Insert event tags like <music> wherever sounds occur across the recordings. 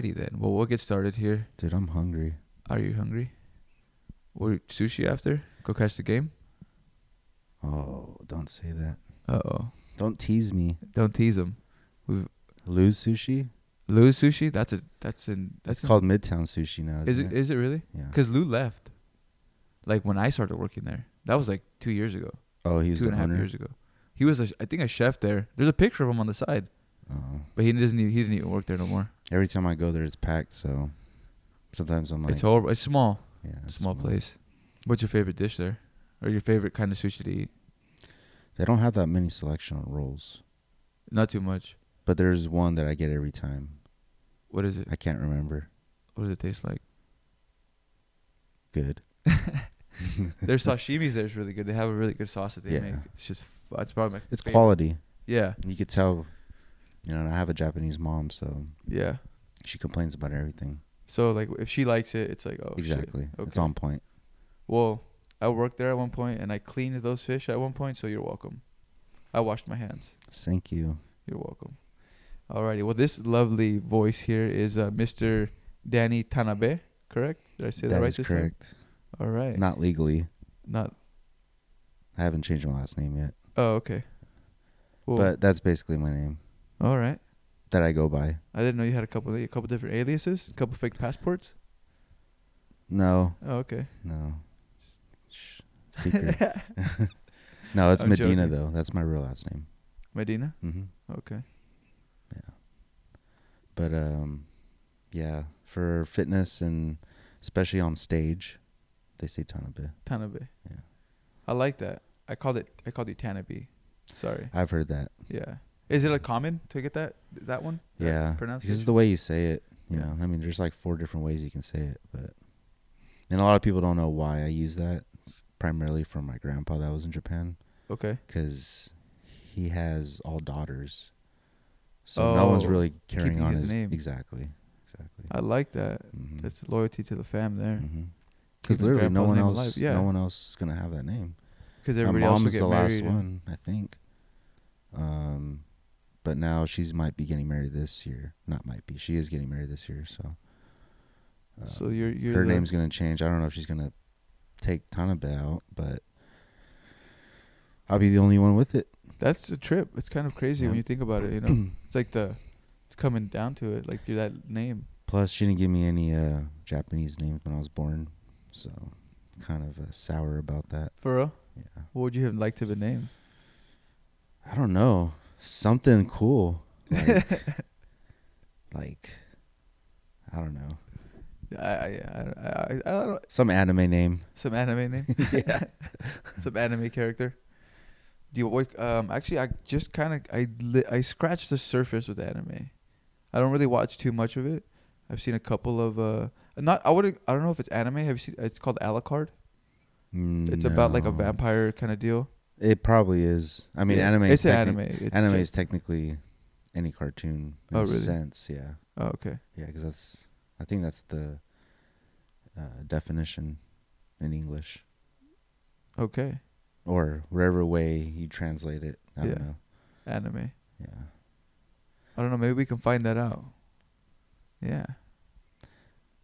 Alrighty then. Well, we'll get started here. Dude, I'm hungry. Are you hungry? What sushi after? Go catch the game. Oh, don't say that. Uh oh. Don't tease me. Don't tease them. Lose sushi? Lou sushi. That's a that's in that's It's in- called Midtown Sushi now. Is isn't it is it really? Yeah. Because Lou left. Like when I started working there. That was like two years ago. oh, he was two the and a half years ago. He was, a, I think, a chef there. There's a picture of him on the side, Oh. but he doesn't. Even, he didn't even work there no more. Every time I go there, it's packed. So sometimes I'm like, it's horrible. It's small, yeah, it's small place. What's your favorite dish there, or your favorite kind of sushi to eat? They don't have that many selection on rolls, Not too much. but there's one that I get every time. What is it? I can't remember. What does it taste like? Good. <laughs> Their sashimis there is really good. They have a really good sauce that they Yeah. make. It's just that's probably my It's favorite. quality. Yeah, You could tell. You know, and I have a Japanese mom, so yeah. she complains about everything. So like, if she likes it, it's like oh shit. exactly. It's on point. Well, I worked there at one point and I cleaned those fish at one point, so you're welcome. I washed my hands. Thank you. You're welcome. Alrighty. Well, this lovely voice here is uh, Mr. Danny Tanabe, correct? Did I say that, that right? is correct. All right. Not legally. Not. I haven't changed my last name yet. Oh, okay. Cool. But that's basically my name all right. that I go by. I didn't know you had a couple, a couple different aliases, a couple fake passports. No, Oh, okay. no. Shh. <laughs> Secret. <laughs> no, it's I'm Medina joking. though. That's my real last name. Medina. hmm Okay. Yeah. But um, yeah, for fitness and especially on stage, they say Tanabe. Tanabe. Yeah. I like that. I called it. I called you Tanabe. Sorry. I've heard that. Yeah. Is it a common to get that that one? Yeah, This is the way you say it. You Yeah. know, I mean, there's like four different ways you can say it, but and a lot of people don't know why I use that. It's primarily from my grandpa that was in Japan. Okay. because he has all daughters. So no one's Oh, really carrying on his his, name. Exactly. Exactly. I like that. Mhm. That's loyalty to the fam there. Because keeping literally, no one else, yeah. no one else is gonna have that name. Because My everybody else mom will is get the married. last one, I think. Um, but now she might be getting married this year. Not might be. She is getting married this year. So. uh, So you're you're her the- name's gonna change. I don't know if she's gonna take Tanabe out, but I'll be the only one with it. That's a trip. It's kind of crazy when you think about it. You know, <clears throat> it's like the it's coming down to it. Like you're that name. Plus, she didn't give me any uh, Japanese names when I was born, so kind of uh, sour about that. For real. Yeah, What would you have liked to have named? I don't know, something cool, like, <laughs> like I don't know, I I I, I, I don't some anime name. Some anime name. <laughs> yeah, <laughs> Some anime character. Do you work? Um, actually, I just kind of I li- I scratched the surface with anime. I don't really watch too much of it. I've seen a couple of uh, not I wouldn't I don't know if it's anime. Have you seen? It's called Alucard. It's about like a vampire kind of deal. It probably is. I mean, Yeah. anime. It's is an anime. It's anime just- is technically any cartoon in Oh, a really? sense. Yeah, Oh, okay. yeah, because that's I think that's the uh, definition in English. Okay. or whatever way you translate it. I Yeah. don't know. Anime. Yeah. I don't know. Maybe we can find that out. Yeah.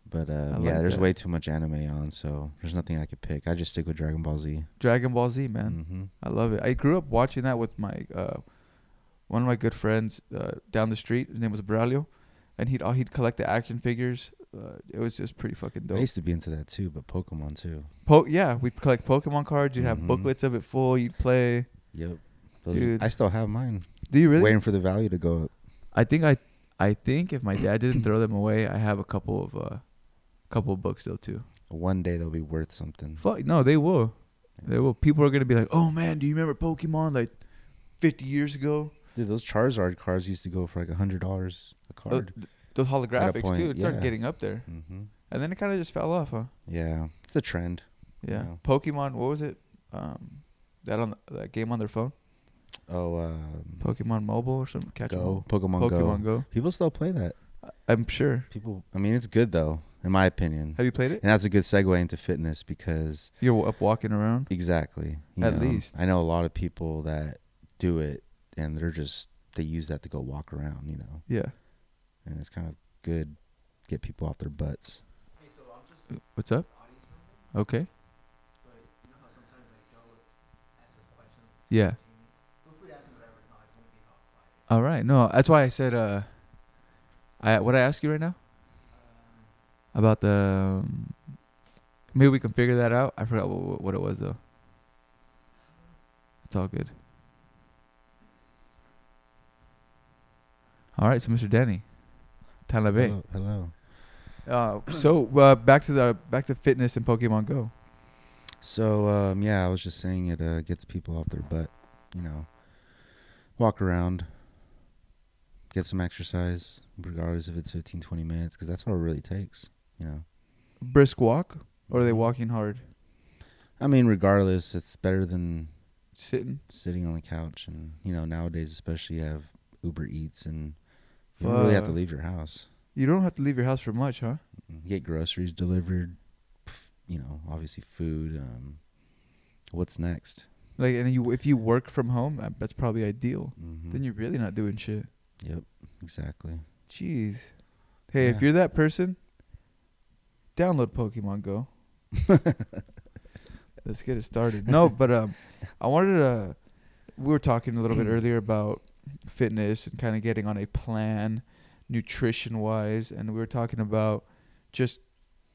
But uh, yeah, like there's that. way too much anime on, so there's nothing I could pick. I just stick with Dragon Ball Z. Dragon Ball Z, man. hmm I love it. I grew up watching that with my uh, one of my good friends uh, down the street. His name was Braulio, and he'd uh, he'd collect the action figures. Uh, it was just pretty fucking dope. I used to be into that too, but Pokemon too. Po- yeah, we'd collect Pokemon cards. You'd have Mhm. booklets of it full. You'd play. Yep. Those, Dude. I still have mine. Do you really? Waiting for the value to go up. I think I, I think if my dad didn't throw them away, I have a couple of uh, couple of books though too. One day they'll be worth something. Fuck no, they will. They will. People are gonna be like, "Oh man, do you remember Pokemon like 50 years ago?" Dude, those Charizard cards used to go for like a hundred dollars a card. th- those holographics too. It started yeah. getting up there, hmm and then it kind of just fell off, huh? Yeah, it's a trend. Yeah. Yeah. Pokemon. What was it? Um, that on the, that game on their phone, Oh, um, Pokemon Mobile or something. Catch Go. Pokemon, Pokemon Go. Go. People still play that. I'm sure. People, I mean, it's good though, in my opinion. Have you played it? And that's a good segue into fitness because You're up walking around. exactly. you At know, least. I know a lot of people that do it and they're just they use that to go walk around, you know. Yeah. And it's kind of good get people off their butts. What's up? Okay. Yeah. All right. No, that's why I said. Uh, I what I ask you right now about the. Um, maybe we can figure that out. I forgot what, what it was though. It's all good. All right, so Mr. Denny, Bay. Hello. hello. Uh, so uh, back to the back to fitness and Pokemon Go. So um, yeah, I was just saying it uh, gets people off their butt. You know, walk around, get some exercise, regardless if it's 15, 20 minutes, because that's all it really takes. You know, Brisk walk, or are they walking hard? I mean, regardless, it's better than Sitting. sitting on the couch. And you know, nowadays, especially, you have Uber Eats, and you don't really have to leave your house. You don't have to leave your house for much, huh? You get groceries delivered. You know, obviously food. Um, what's next? Like, and you if you work from home, uh, that's probably ideal. hmm Then you're really not doing shit. Yep, exactly. Jeez. Hey, if you're that person, download Pokemon Go. <laughs> Let's get it started. No, but um, I wanted to. We were talking a little bit <clears throat> earlier about fitness and kind of getting on a plan, nutrition wise, and we were talking about just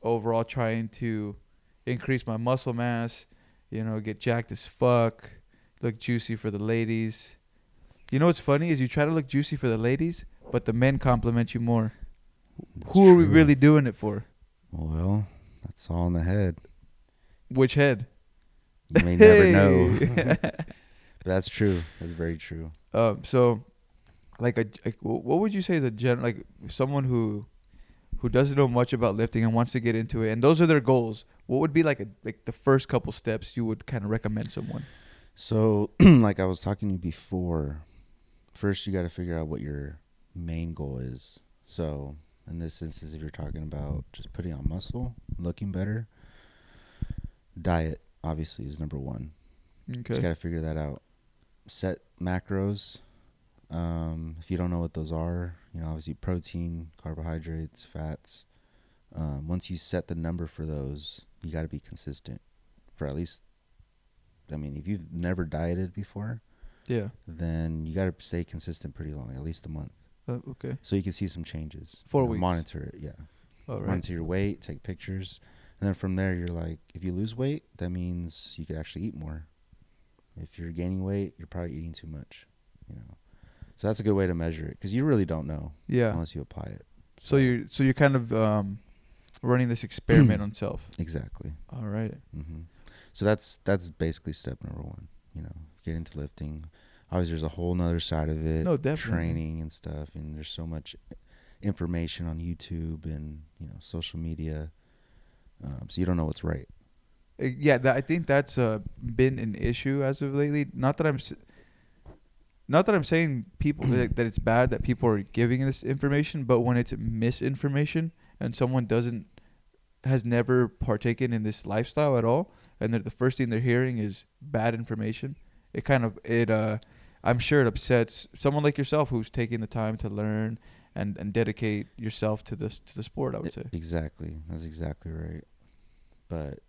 overall trying to increase my muscle mass. You know, get jacked as fuck, look juicy for the ladies. You know what's funny is you try to look juicy for the ladies, but the men compliment you more. It's Who are we really doing it for? Well, that's all in the head. Which head? You may never know. <laughs> <laughs> That's true. That's very true. um, so, like, a, like, what would you say is a gen like someone who, who doesn't know much about lifting and wants to get into it, and those are their goals. What would be like a like the first couple steps you would kind of recommend someone? So, <clears throat> like I was talking to you before, first you got to figure out what your main goal is. So, in this instance, if you're talking about just putting on muscle, looking better, diet obviously is number one. Okay. Just got to figure that out. Set macros. Um, if you don't know what those are, you know, obviously protein, carbohydrates, fats. Um, once you set the number for those, you got to be consistent for at least. I mean, if you've never dieted before, Yeah. then you got to stay consistent pretty long, at least a month, Uh, okay. so you can see some changes. Four You know, weeks. Monitor it, yeah. All right. Monitor your weight, take pictures, and then from there, you're like, if you lose weight, that means you could actually eat more. If you're gaining weight, you're probably eating too much, you know. So that's a good way to measure it because you really don't know Yeah. unless you apply it. So you're so you're kind of um, running this experiment <clears throat> on self. Exactly. All right. hmm So that's that's basically step number one. You know, get into lifting. Obviously, there's a whole nother side of it. No, definitely. Training and stuff, and there's so much information on YouTube and you know social media. Um, so you don't know what's right. Uh, yeah, that, I think that's uh, been an issue as of lately. Not that I'm, s- not that I'm saying people <clears throat> that, that it's bad that people are giving this information, but when it's misinformation and someone doesn't has never partaken in this lifestyle at all, and the first thing they're hearing is bad information, it kind of it uh, I'm sure it upsets someone like yourself who's taking the time to learn and and dedicate yourself to this to the sport. I would say. Exactly. That's exactly right. But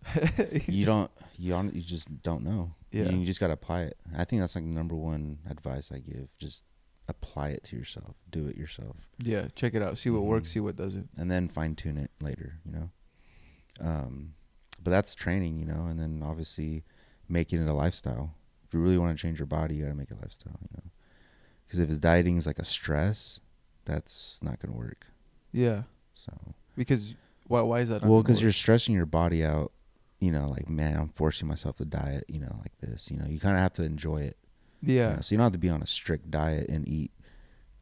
<laughs> you don't you on you just don't know. Yeah. You, you just gotta apply it. I think that's like number one advice I give. Just apply it to yourself. Do it yourself. Yeah, check it out. See what works. Mhm. See what doesn't. And then fine tune it later, you know? Um but that's training, you know, and then obviously making it a lifestyle. If you really want to change your body, you gotta make it a lifestyle, you know. Because if it's dieting is like a stress, that's not gonna work. Yeah, So because why? Why is that? well, because you're stressing your body out. You know, like man, I'm forcing myself to diet. You know, like this. You know, you kind of have to enjoy it. you Yeah, know, so you don't have to be on a strict diet and eat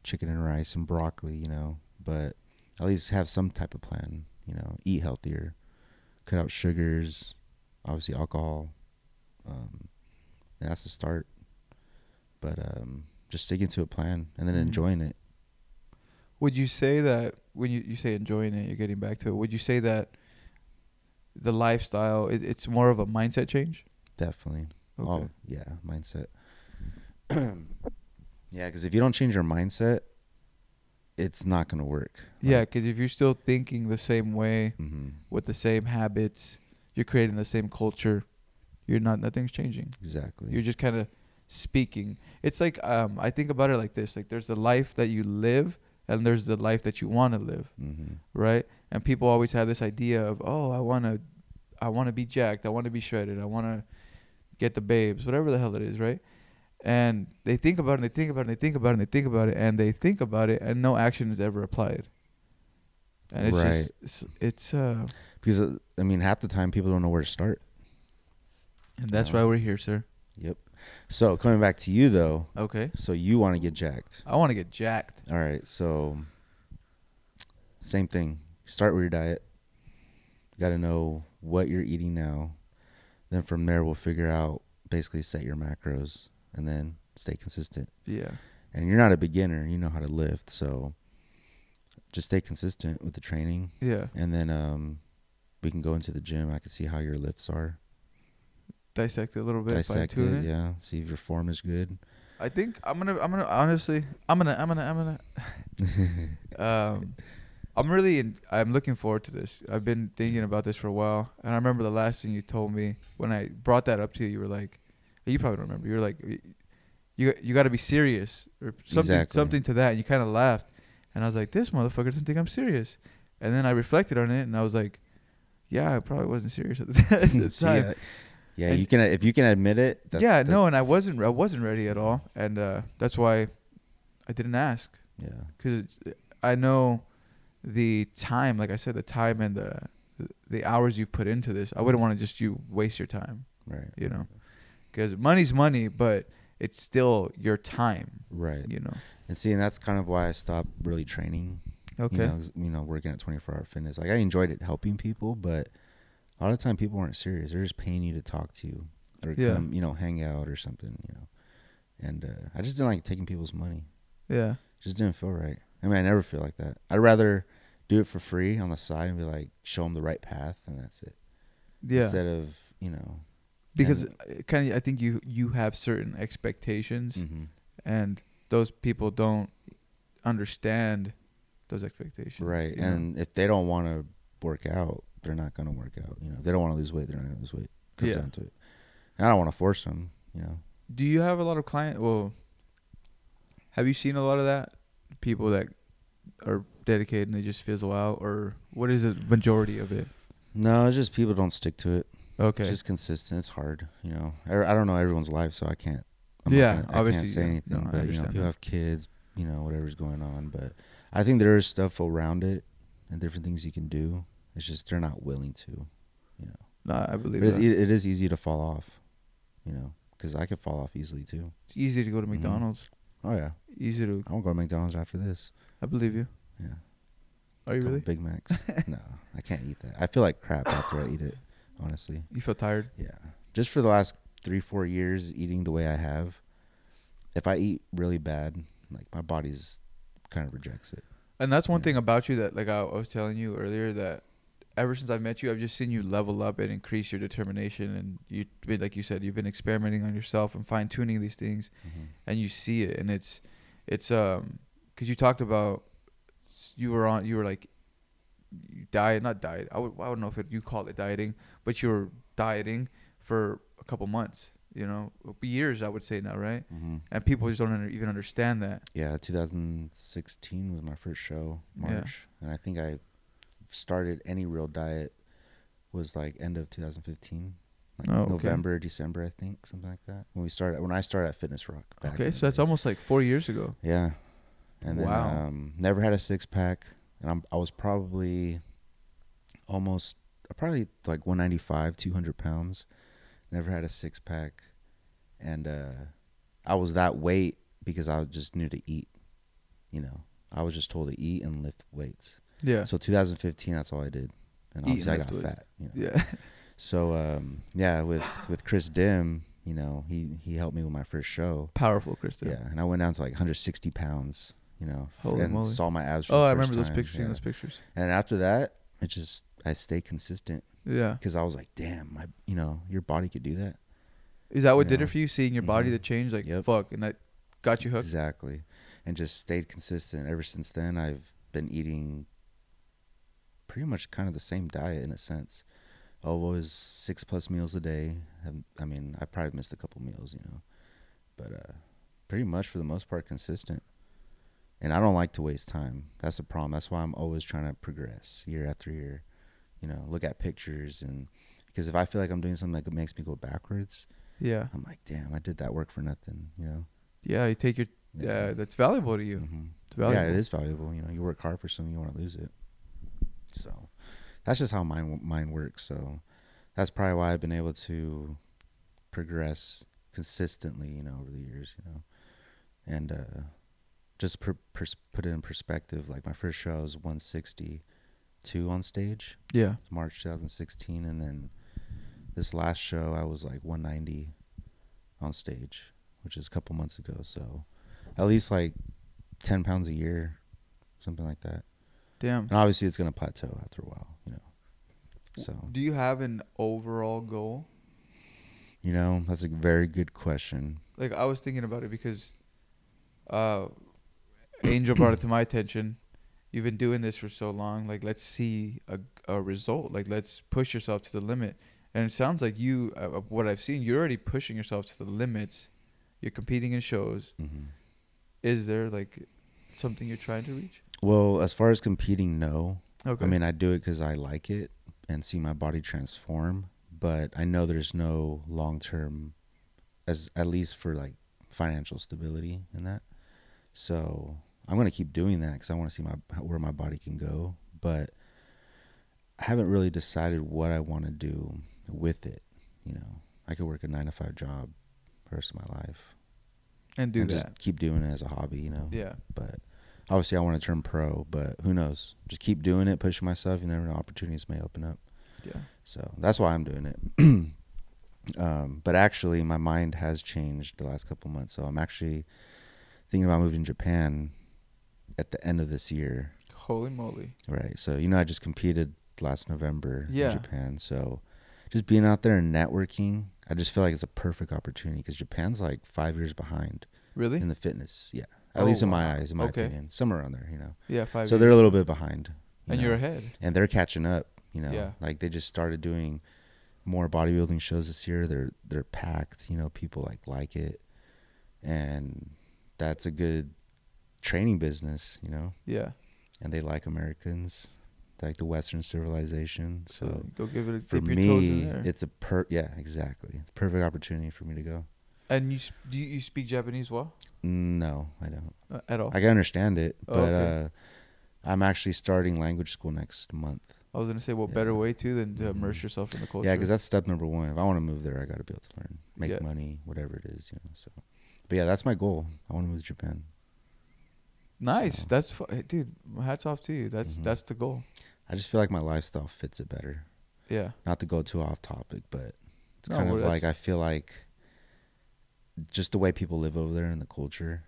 chicken and rice and broccoli. You know, but at least have some type of plan. You know, eat healthier, cut out sugars, obviously alcohol. Um, that's the start. But um, just sticking to a plan and then Mhm. enjoying it. Would you say that when you, you say enjoying it, you're getting back to it? Would you say that the lifestyle it, it's more of a mindset change? Definitely. Okay. Oh yeah, mindset. <clears throat> yeah, because if you don't change your mindset, it's not gonna work. Yeah, because if you're still thinking the same way hmm with the same habits, you're creating the same culture. You're not. Nothing's changing. Exactly. You're just kind of speaking. It's like um, I think about it like this: like there's the life that you live, and there's the life that you want to live, hmm right? And people always have this idea of, oh, I want to, I want to be jacked, I want to be shredded, I want to get the babes, whatever the hell it is, right? And they think about it, and they think about it, and they think about it, and they think about it, and they think about it, and no action is ever applied. And it's Right. just, it's, it's uh, Because uh, I mean, half the time people don't know where to start. And that's why we're here, sir. Yep. So coming back to you though, Okay. so you want to get jacked. I want to get jacked. All right. So same thing. Start with your diet. You got to know what you're eating now. Then from there, we'll figure out basically set your macros and then stay consistent. Yeah. And you're not a beginner. You know how to lift. So just stay consistent with the training. Yeah. And then um, we can go into the gym. I can see how your lifts are. Dissect it a little bit. Dissect fine-tune it. Yeah. See if your form is good. I think I'm gonna. I'm gonna honestly. I'm gonna. I'm gonna. I'm gonna. <laughs> um, I'm really. In, I'm looking forward to this. I've been thinking about this for a while, and I remember the last thing you told me when I brought that up to you. You were like, you probably don't remember. You were like, you you got to be serious or something Exactly. something to that. And you kind of laughed, and I was like, this motherfucker doesn't think I'm serious. And then I reflected on it, and I was like, yeah, I probably wasn't serious at <laughs> the, the <laughs> See, time. Yeah, And- you can if you can admit it. That's, yeah, no, and I wasn't. I wasn't ready at all, and uh, that's why I didn't ask Yeah. because I know the time. Like I said, the time and the the hours you've put into this. I wouldn't want to just you waste your time, Right. you know, because money's money, but it's still your time, Right. you know. And see, and that's kind of why I stopped really training. Okay. You know, you know, working at 24 Hour Fitness. Like I enjoyed it helping people, but a lot of time people weren't serious. They're just paying you to talk to you or Yeah. come, you know, hang out or something. You know, and uh, I just didn't like taking people's money. Yeah. Just didn't feel right. I mean, I never feel like that. I'd rather do it for free on the side and be like, show them the right path, and that's it. Yeah. Instead of you know, because kind of, I think you you have certain expectations, mhm. and those people don't understand those expectations. right. you know? And if they don't want to work out, they're not going to work out. You know, if they don't want to lose weight, they're not going to lose weight. Comes Yeah. down to it. And I don't want to force them. You know. Do you have a lot of client? Well, have you seen a lot of that? People that are dedicated and they just fizzle out, or what is the majority of it? No, it's just people don't stick to it. Okay. It's just consistent. It's hard, you know. I, I don't know everyone's life, so I can't. I'm Yeah, gonna- I obviously, can't say anything. No, but you know, people have kids, you know, whatever's going on. But I think there is stuff around it and different things you can do. It's just they're not willing to, you know. nah, I believe But it's, that. e- it is easy to fall off, you know, because I could fall off easily too. It's easy to go to Mhm. McDonald's. Oh yeah, Easy to. I won't go to McDonald's after this. I believe you. Yeah, Are you Couple really? Big Macs? <laughs> no, I can't eat that. I feel like crap after I eat it. Honestly. You feel tired? Yeah. Just for the last three, four years eating the way I have, if I eat really bad, like my body's kind of rejects it. And that's one Yeah. thing about you that, like I, I was telling you earlier, that ever since I've met you, I've just seen you level up and increase your determination. And you, like you said, you've been experimenting on yourself and fine tuning these things. and you see it and it's it's um because you talked about you were on you were like you diet not diet I would I don't know if it, you call it dieting but you were dieting for a couple months you know years I would say now right hmm and people just don't under, even understand that Yeah, 2016 was my first show, Yeah. March, and I think I started any real diet was like end of 2015, like Oh, okay. November, December, I think, something like that. When we started, when I started at Fitness Rock. back okay so that's day. almost like four years ago Yeah. And then Wow. um, never had a six pack, and I'm I was probably almost probably like 195, 200 pounds. Never had a six pack, and uh, I was that weight because I just knew to eat. You know, I was just told to eat and lift weights. Yeah So 2015, that's all I did, and obviously I got fat. You know? yeah <laughs> So um, yeah, with with Chris Dim, you know, he he helped me with my first show. powerful Krista Yeah, and I went down to like 160 pounds, you know, Holy and moly. saw my abs. For oh I remember those time, pictures seeing yeah. those pictures And after that, it just I stayed consistent yeah because I was like, damn, my you know, your body could do that. is that what You did know. it for you seeing your body Mhm. that changed like Yep. fuck and that got you hooked Exactly. and just stayed consistent. Ever since then, I've been eating pretty much kind of the same diet in a sense. Always six plus meals a day. I mean, I probably missed a couple meals, you know, but uh, pretty much for the most part consistent. And I don't like to waste time. That's the problem. That's why I'm always trying to progress year after year. You know, look at pictures and because if I feel like I'm doing something that makes me go backwards, Yeah. I'm like, damn, I did that work for nothing. You know. Yeah. You take your. Yeah. That's valuable to you. Mhm. It's valuable. Yeah, it is valuable. You know, you work hard for something, you want to lose it. So that's just how mine mine works. So that's probably why I've been able to progress consistently. You know, over the years. You know, and uh, just per, put it in perspective. Like my first show was 162 on stage, Yeah. March 2016, and then this last show I was like 190 on stage, which is a couple months ago. So at least like 10 pounds a year, something like that. Damn. And obviously it's gonna plateau after a while, you know. So Do you have an overall goal? you know that's a very good question. Like I was thinking about it because uh Angel brought it to my attention. You've been doing this for so long. Like let's see a a result. Like let's push yourself to the limit. And it sounds like you uh, what I've seen, you're already pushing yourself to the limits. You're competing in shows. hmm Is there like something you're trying to reach? Well, as far as competing, no. Okay. I mean, I do it because I like it and see my body transform. But I know there's no long term, as at least for like financial stability in that. So I'm gonna keep doing that because I want to see my where my body can go. But I haven't really decided what I want to do with it. You know, I could work a nine to five job for the rest of my life and do and that. just keep doing it as a hobby. You know, yeah. but obviously I want to turn pro, but who knows? Just keep doing it, pushing myself. You never know, opportunities may open up. Yeah. So that's why I'm doing it. <clears throat> um, but actually, my mind has changed the last couple months. So I'm actually thinking about moving to Japan at the end of this year. Holy moly. Right. So you know, I just competed last November Yeah. in Japan. So just being out there and networking, I just feel like it's a perfect opportunity because Japan's like five years behind Really? in the fitness. Yeah. At Oh, least in oh, my wow. eyes, in my Okay. opinion, somewhere around there. You know. yeah, five so years. they're a little bit behind. you and know, you're ahead. and they're catching up. You know, Yeah. like they just started doing more bodybuilding shows this year. They're they're packed. You know, people like like it, and that's a good training business. You know, Yeah. and they like Americans, they like the Western civilization. So go give it a for dip your toes in me, it's a per yeah exactly it's a perfect opportunity for me to go. And you do you, you speak Japanese well No, I don't. uh, at all? I can understand it, Oh, but okay. uh, I'm actually starting language school next month. I was gonna say, what Yeah. better way to than to immerse Mhm. yourself in the culture? Yeah, because that's step number one. If I want to move there, I got to be able to learn, make Yeah. money, whatever it is, you know. So, but yeah, that's my goal. I want to move to Japan. nice. so- That's fu- hey, dude. Hats off to you. That's Mhm. that's the goal. I just feel like my lifestyle fits it better. Yeah. Not to go too off topic, but it's No, kind of like I feel like just the way people live over there and the culture.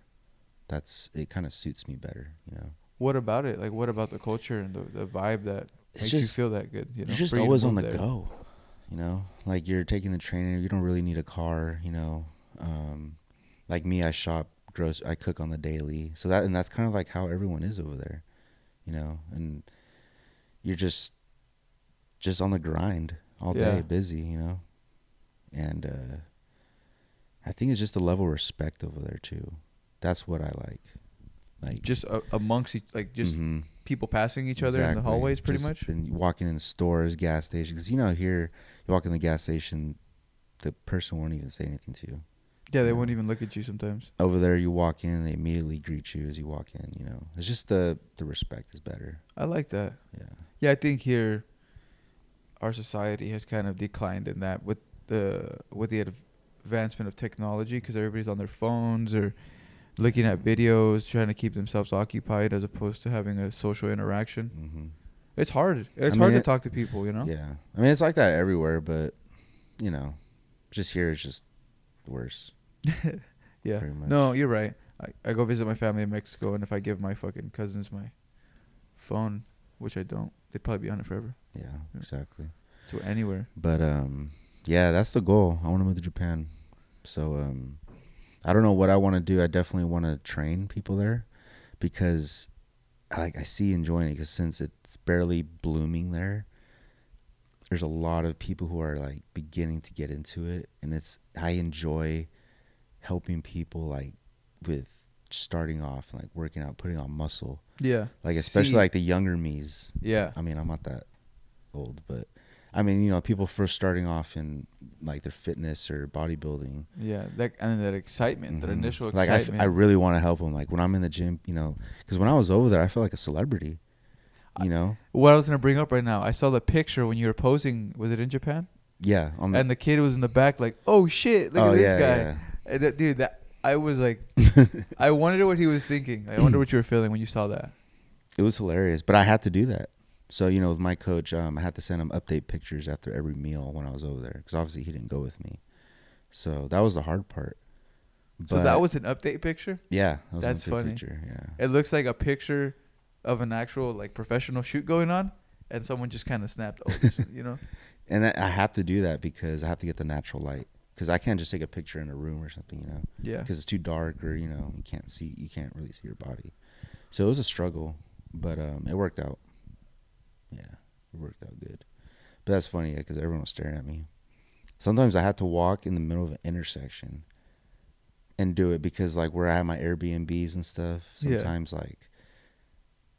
That's it. Kind of suits me better, you know. What about it? Like, what about the culture and the, the vibe that It's makes just you feel that good? You know, you're just for you to always on the there? go. You know, like you're taking the train. You don't really need a car. You know, um, like me, I shop, gross. I cook on the daily. So that and that's kind of like how everyone is over there. You know, and you're just just on the grind all Yeah. day, busy. You know, and uh, I think it's just a level of respect over there too. That's what I like. Like Just uh, amongst each, like just mhm. people passing each other in the hallways, pretty Just much. And walking in the stores, gas stations. Because you know, here you walk in the gas station, the person won't even say anything to you. Yeah, they won't even look at you sometimes. Over there, you walk in, they immediately greet you as you walk in. You know, it's just the the respect is better. I like that. Yeah. Yeah, I think here our society has kind of declined in that with the with the advancement of technology because everybody's on their phones or looking at videos, trying to keep themselves occupied as opposed to having a social interaction. hmm It's hard. It's mean, hard to it- talk to people, you know. Yeah. I mean, it's like that everywhere, but you know, just here is just worse. <laughs> Yeah. No, you're right. I, I go visit my family in Mexico, and if I give my fucking cousins my phone, which I don't, they'd probably be on it forever. Yeah, Yeah. exactly. So anywhere. But um, yeah, that's the goal. I want to move to Japan. So um, I don't know what I want to do. I definitely want to train people there because I, like I see enjoying it because since it's barely blooming there, there's a lot of people who are like beginning to get into it, and it's I enjoy helping people like with starting off and like working out, putting on muscle, Yeah. like especially See- like the younger me's. Yeah. I mean, I'm not that old, but I mean, you know, people first starting off in like their fitness or bodybuilding. Yeah. That and that excitement, that Mhm. initial like I, f- excitement. I really want to help them. Like when I'm in the gym, you know, because when I was over there, I felt like a celebrity. You know, what I was gonna bring up right now, I saw the picture when you were posing. Was it in Japan? yeah. On And the kid was in the back, like, "Oh shit, look oh at this yeah, guy." yeah. And that, dude, that I was like, <laughs> I wondered what he was thinking. I wonder what you were feeling when you saw that. it was hilarious, but I had to do that. So you know, with my coach, um, I had to send him update pictures after every meal when I was over there because obviously he didn't go with me. So that was the hard part. So that was an update picture. yeah, that was That's funny. Picture, yeah. It looks like a picture of an actual like professional shoot going on, and someone just kind of snapped, "Oh, you know." <laughs> And I have to do that because I have to get the natural light because I can't just take a picture in a room or something, you know, Yeah. because it's too dark or you know you can't see, you can't really see your body. So it was a struggle, but um, it worked out. Yeah, it worked out good. But that's funny because everyone was staring at me. Sometimes I had to walk in the middle of an intersection and do it because like where I have my Airbnbs and stuff. Yeah. Sometimes like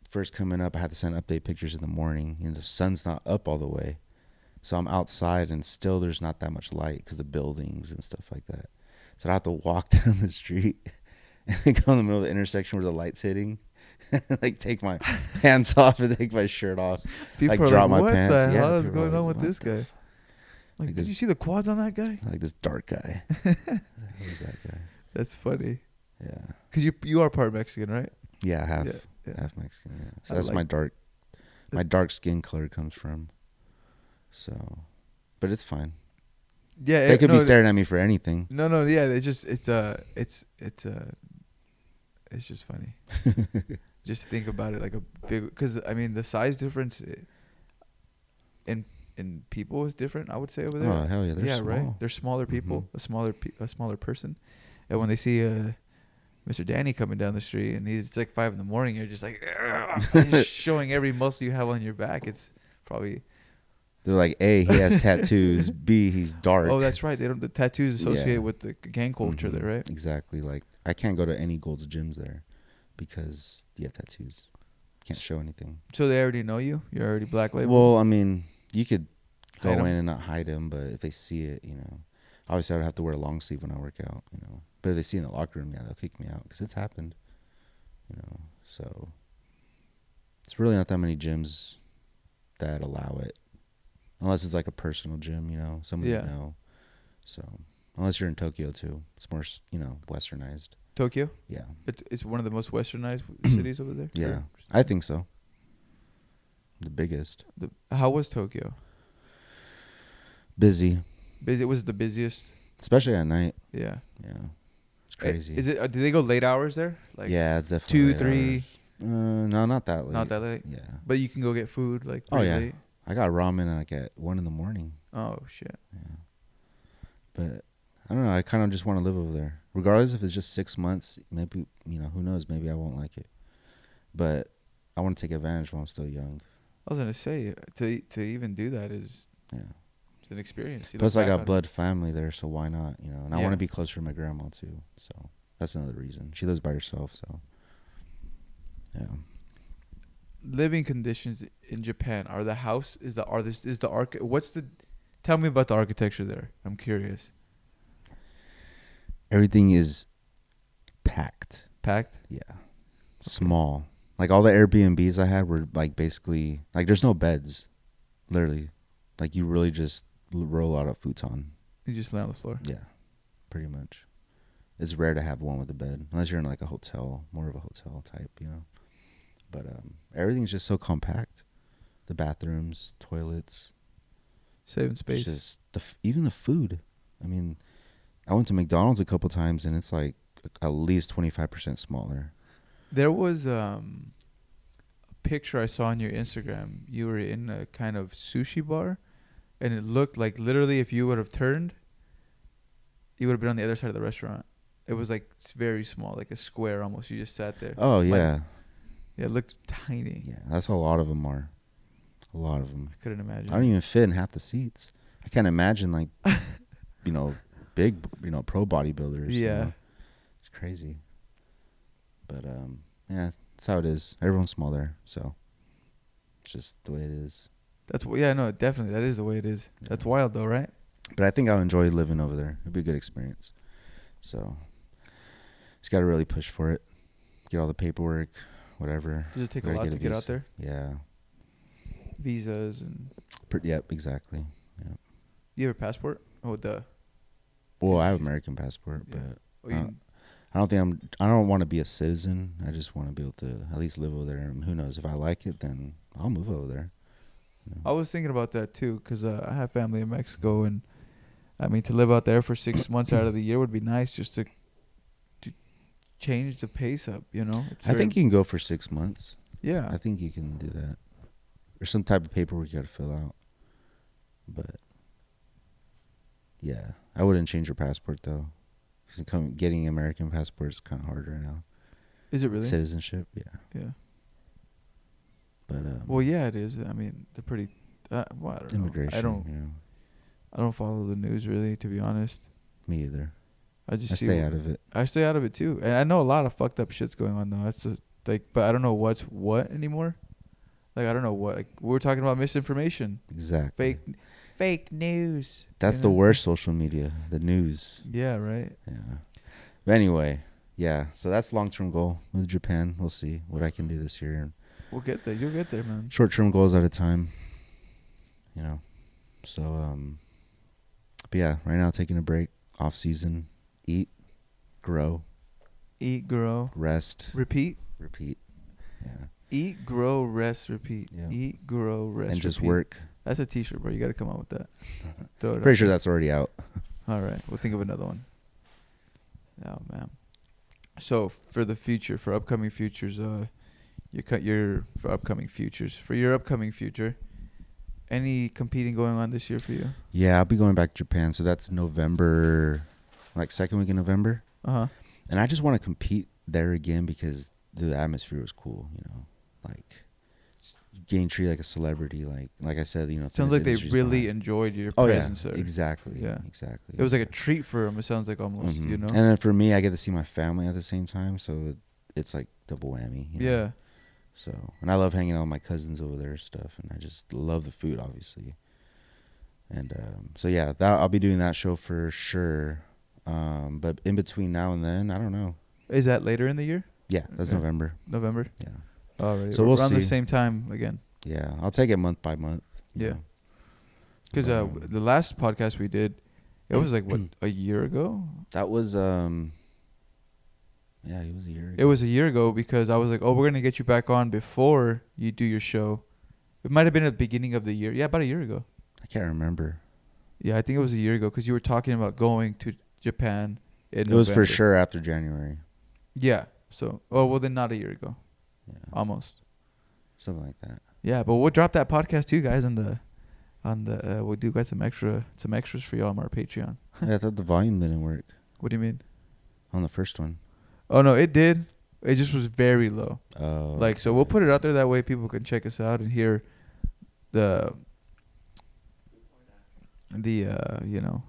first coming up, I had to send update pictures in the morning, and the sun's not up all the way. So I'm outside and still there's not that much light because the buildings and stuff like that. So I have to walk <laughs> down the street <laughs> and go in the middle of the intersection where the light's hitting. <laughs> like take my <laughs> pants off and take my shirt off. People Like, are drop like, my "What pants." the Yeah, hell is going like, on with this guy?" f- Like, like did you see the quads on that guy? Like this dark guy. <laughs> Who's that guy? That's funny. Yeah. Cause you you are part Mexican, right? Yeah, half Yeah, yeah. half Mexican. Yeah. So I that's my dark my dark skin color comes from. So, but it's fine. Yeah. They it- could no, be staring at me for anything. No, no, yeah. It's just it's uh it's it's uh it's just funny. Just think about it like a big because I mean the size difference in in people is different. I would say over there. Oh hell yeah, they're yeah, small. right. They're smaller people, Mhm. a smaller pe- a smaller person, and when they see uh, Mr. Danny coming down the street and he's it's like five in the morning, you're just like just <laughs> showing every muscle you have on your back. It's probably They're like, A, he has tattoos. B, he's dark. oh that's right. They don't the tattoos associated Yeah. with the gang culture Mhm. there, right? Exactly. Like I can't go to any Gold's gyms there because you have tattoos. Can't show anything. So they already know you. You're already black label. Well, I mean, you could go Hide in and not hide them, but if they see it, you know, obviously I would have to wear a long sleeve when I work out, you know. But if they see it in the locker room, yeah, they'll kick me out because it's happened, you know. So it's really not that many gyms that allow it, unless it's like a personal gym, you know, someone Yeah. you know. So unless you're in Tokyo too, it's more, you know, westernized. Tokyo. Yeah, It, it's one of the most westernized <clears throat> cities over there. yeah, Or- I think so. The biggest, The, how was Tokyo? busy, Busy. Was it the busiest? especially at night. Yeah. Yeah, it's crazy. Is it? Uh, do they go late hours there? Like yeah, it's definitely two, three. Uh, no, not that late. Not that late. Yeah, But you can go get food like Oh, yeah. late. I got ramen like at one in the morning. Oh shit. Yeah, but I don't know. I kind of just want to live over there, regardless if it's just six months. Maybe you know, who knows? Maybe I won't like it, but I want to take advantage while I'm still young. I was gonna say to to even do that is Yeah. it's an experience. You Plus, I got on it. blood family there, so why not? You know, and I Yeah. want to be closer to my grandma too. So that's another reason. She lives by herself, so yeah. Living conditions in Japan are the house is the are this is the arch. What's the? Tell me about the architecture there. I'm curious. Everything is packed. Packed. Yeah. Small. Like all the Airbnbs I had were like basically like there's no beds. Literally. Like you really just roll out a futon. You just lay on the floor. Yeah. Pretty much. It's rare to have one with a bed unless you're in like a hotel, more of a hotel type, you know. But um everything's just so compact. The bathrooms, toilets, Saving space. just the f- even the food. I mean, I went to McDonald's a couple times and it's like at least 25% smaller. There was um, a picture I saw on your Instagram. You were in a kind of sushi bar, and it looked like literally if you would have turned, you would have been on the other side of the restaurant. It was like very small, like a square almost. You just sat there. Oh yeah, Yeah, it looked tiny. yeah. That's how a lot of them are. A lot of them. I couldn't imagine. I don't even fit in half the seats. I can't imagine like, <laughs> you know, big, you know, pro bodybuilders. you Yeah. know. it's crazy. But um, yeah, that's how it is. Everyone's small there, so it's just the way it is. That's yeah, no, definitely. That is the way it is. That's wild though, right? But I think I'll enjoy living over there. It'd be a good experience. So, just got to really push for it. Get all the paperwork, whatever. Does it take a lot get to a get out there? Yeah. Visas and yep. Exactly. Yeah. You have a passport? Oh, the Well, I have American passport, Yeah. but oh, you, Uh, I don't think I'm. I don't want to be a citizen. I just want to be able to at least live over there. And who knows if I like it, then I'll move over there. you know. I was thinking about that too, cause uh, I have family in Mexico, and I mean to live out there for six months out of the year would be nice, just to to change the pace up. You know, it's I think you can go for six months. yeah, I think you can do that. There's some type of paperwork you got to fill out, but yeah, I wouldn't change your passport though. come- Getting American passport is kind of hard right now. is it really? Citizenship, yeah, Yeah. but um, Well, yeah, it is. I mean, they're pretty. Uh, well, I don't immigration. Know. I don't. You know, I don't follow the news really, to be honest. me either. I just I stay out of it. I stay out of it too, and I know a lot of fucked up shit's going on though. That's just, like, but I don't know what's what anymore. Like I don't know what. Like we're talking about misinformation, Exactly. fake, fake news. That's you the worst social media. The news. Yeah, right. Yeah. But anyway, yeah. So that's long term goal with Japan. We'll see what I can do this year. We'll get there. You'll get there, man. Short term goals at a time. You know. So um but yeah, right now taking a break, off season, eat, grow, Eat, grow, rest, repeat. repeat. Yeah. Eat, grow, rest, repeat. Yeah. Eat, grow, rest, and just repeat. work. That's a T-shirt, bro. You got to come out with that. <laughs> Throw it Pretty sure that's already out. <laughs> All right, we'll think of another one. Oh man. So for the future, for upcoming futures, uh, you cut your for upcoming futures for your upcoming future. Any competing going on this year for you? Yeah, I'll be going back to Japan. So that's November like second week in November. Uh huh. and I just want to compete there again because the atmosphere was cool. You know, like getting treated like a celebrity. Like like I said, you know, Sounds like they really behind- enjoyed your Oh yeah, presence there. exactly. Yeah. exactly. It was like a treat for them. It sounds like almost, Mhm. you know. And then for me, I get to see my family at the same time, so it, it's like double whammy. you know? yeah. So and I love hanging out with my cousins over there and stuff, and I just love the food, obviously. And um, so yeah, that I'll be doing that show for sure. Um, but in between now and then, I don't know. Is that later in the year? Yeah, that's Okay. November. November. Yeah. All right. So we'll around the same time again. Yeah, I'll take it month by month. Yeah. Because uh, um, the last podcast we did, it was like what <clears throat> a year ago. that was um. Yeah, it was a year. It was a year ago because I was like, oh, we're gonna get you back on before you do your show. It might have been at the beginning of the year. Yeah, about a year ago. I can't remember. Yeah, I think it was a year ago because you were talking about going to Japan. In It was for sure after January. Yeah. So, oh well, then not a year ago, Yeah, almost. something like that. Yeah, but we'll drop that podcast too, guys, on the, on the. Uh, we'll do got some extra, some extras for y'all on our Patreon. <laughs> yeah, I thought the volume didn't work What do you mean? on the first one. Oh no, it did. It just was very low. Oh, Like so, we'll put it out there that way people can check us out and hear the the uh you know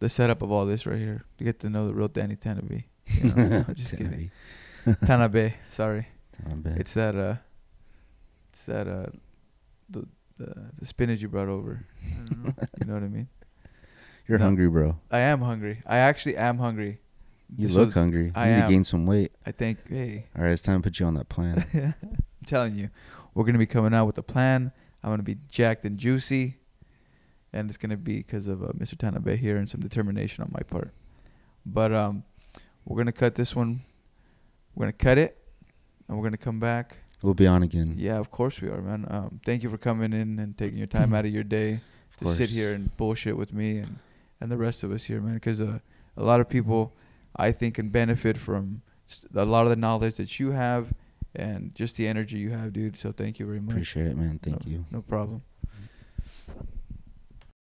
the setup of all this right here to get to know the real Danny Tanabe. You know? No, <laughs> just kidding. Tanabe, sorry. It's that uh it's that uh the the, the spinach you brought over. Know. <laughs> you know what I mean? You're no. hungry, bro. I am hungry. I actually am hungry. You This look was- hungry. You I need am. to gain some weight. I think hey, All right, it's time to put you on that plan. <laughs> I'm telling you, we're gonna be coming out with a plan. I'm gonna be jacked and juicy, and it's gonna be because of uh, Mr. Tanabe here and some determination on my part. But um, we're gonna cut this one. We're gonna cut it, and we're gonna come back. we'll be on again. Yeah, of course we are, man. Um, thank you for coming in and taking your time <clears throat> out of your day to sit here and bullshit with me and and the rest of us here, man. Because uh, a lot of people, I think, can benefit from a lot of the knowledge that you have and just the energy you have, dude. So thank you very much. Appreciate it, man. Thank No- you. No problem.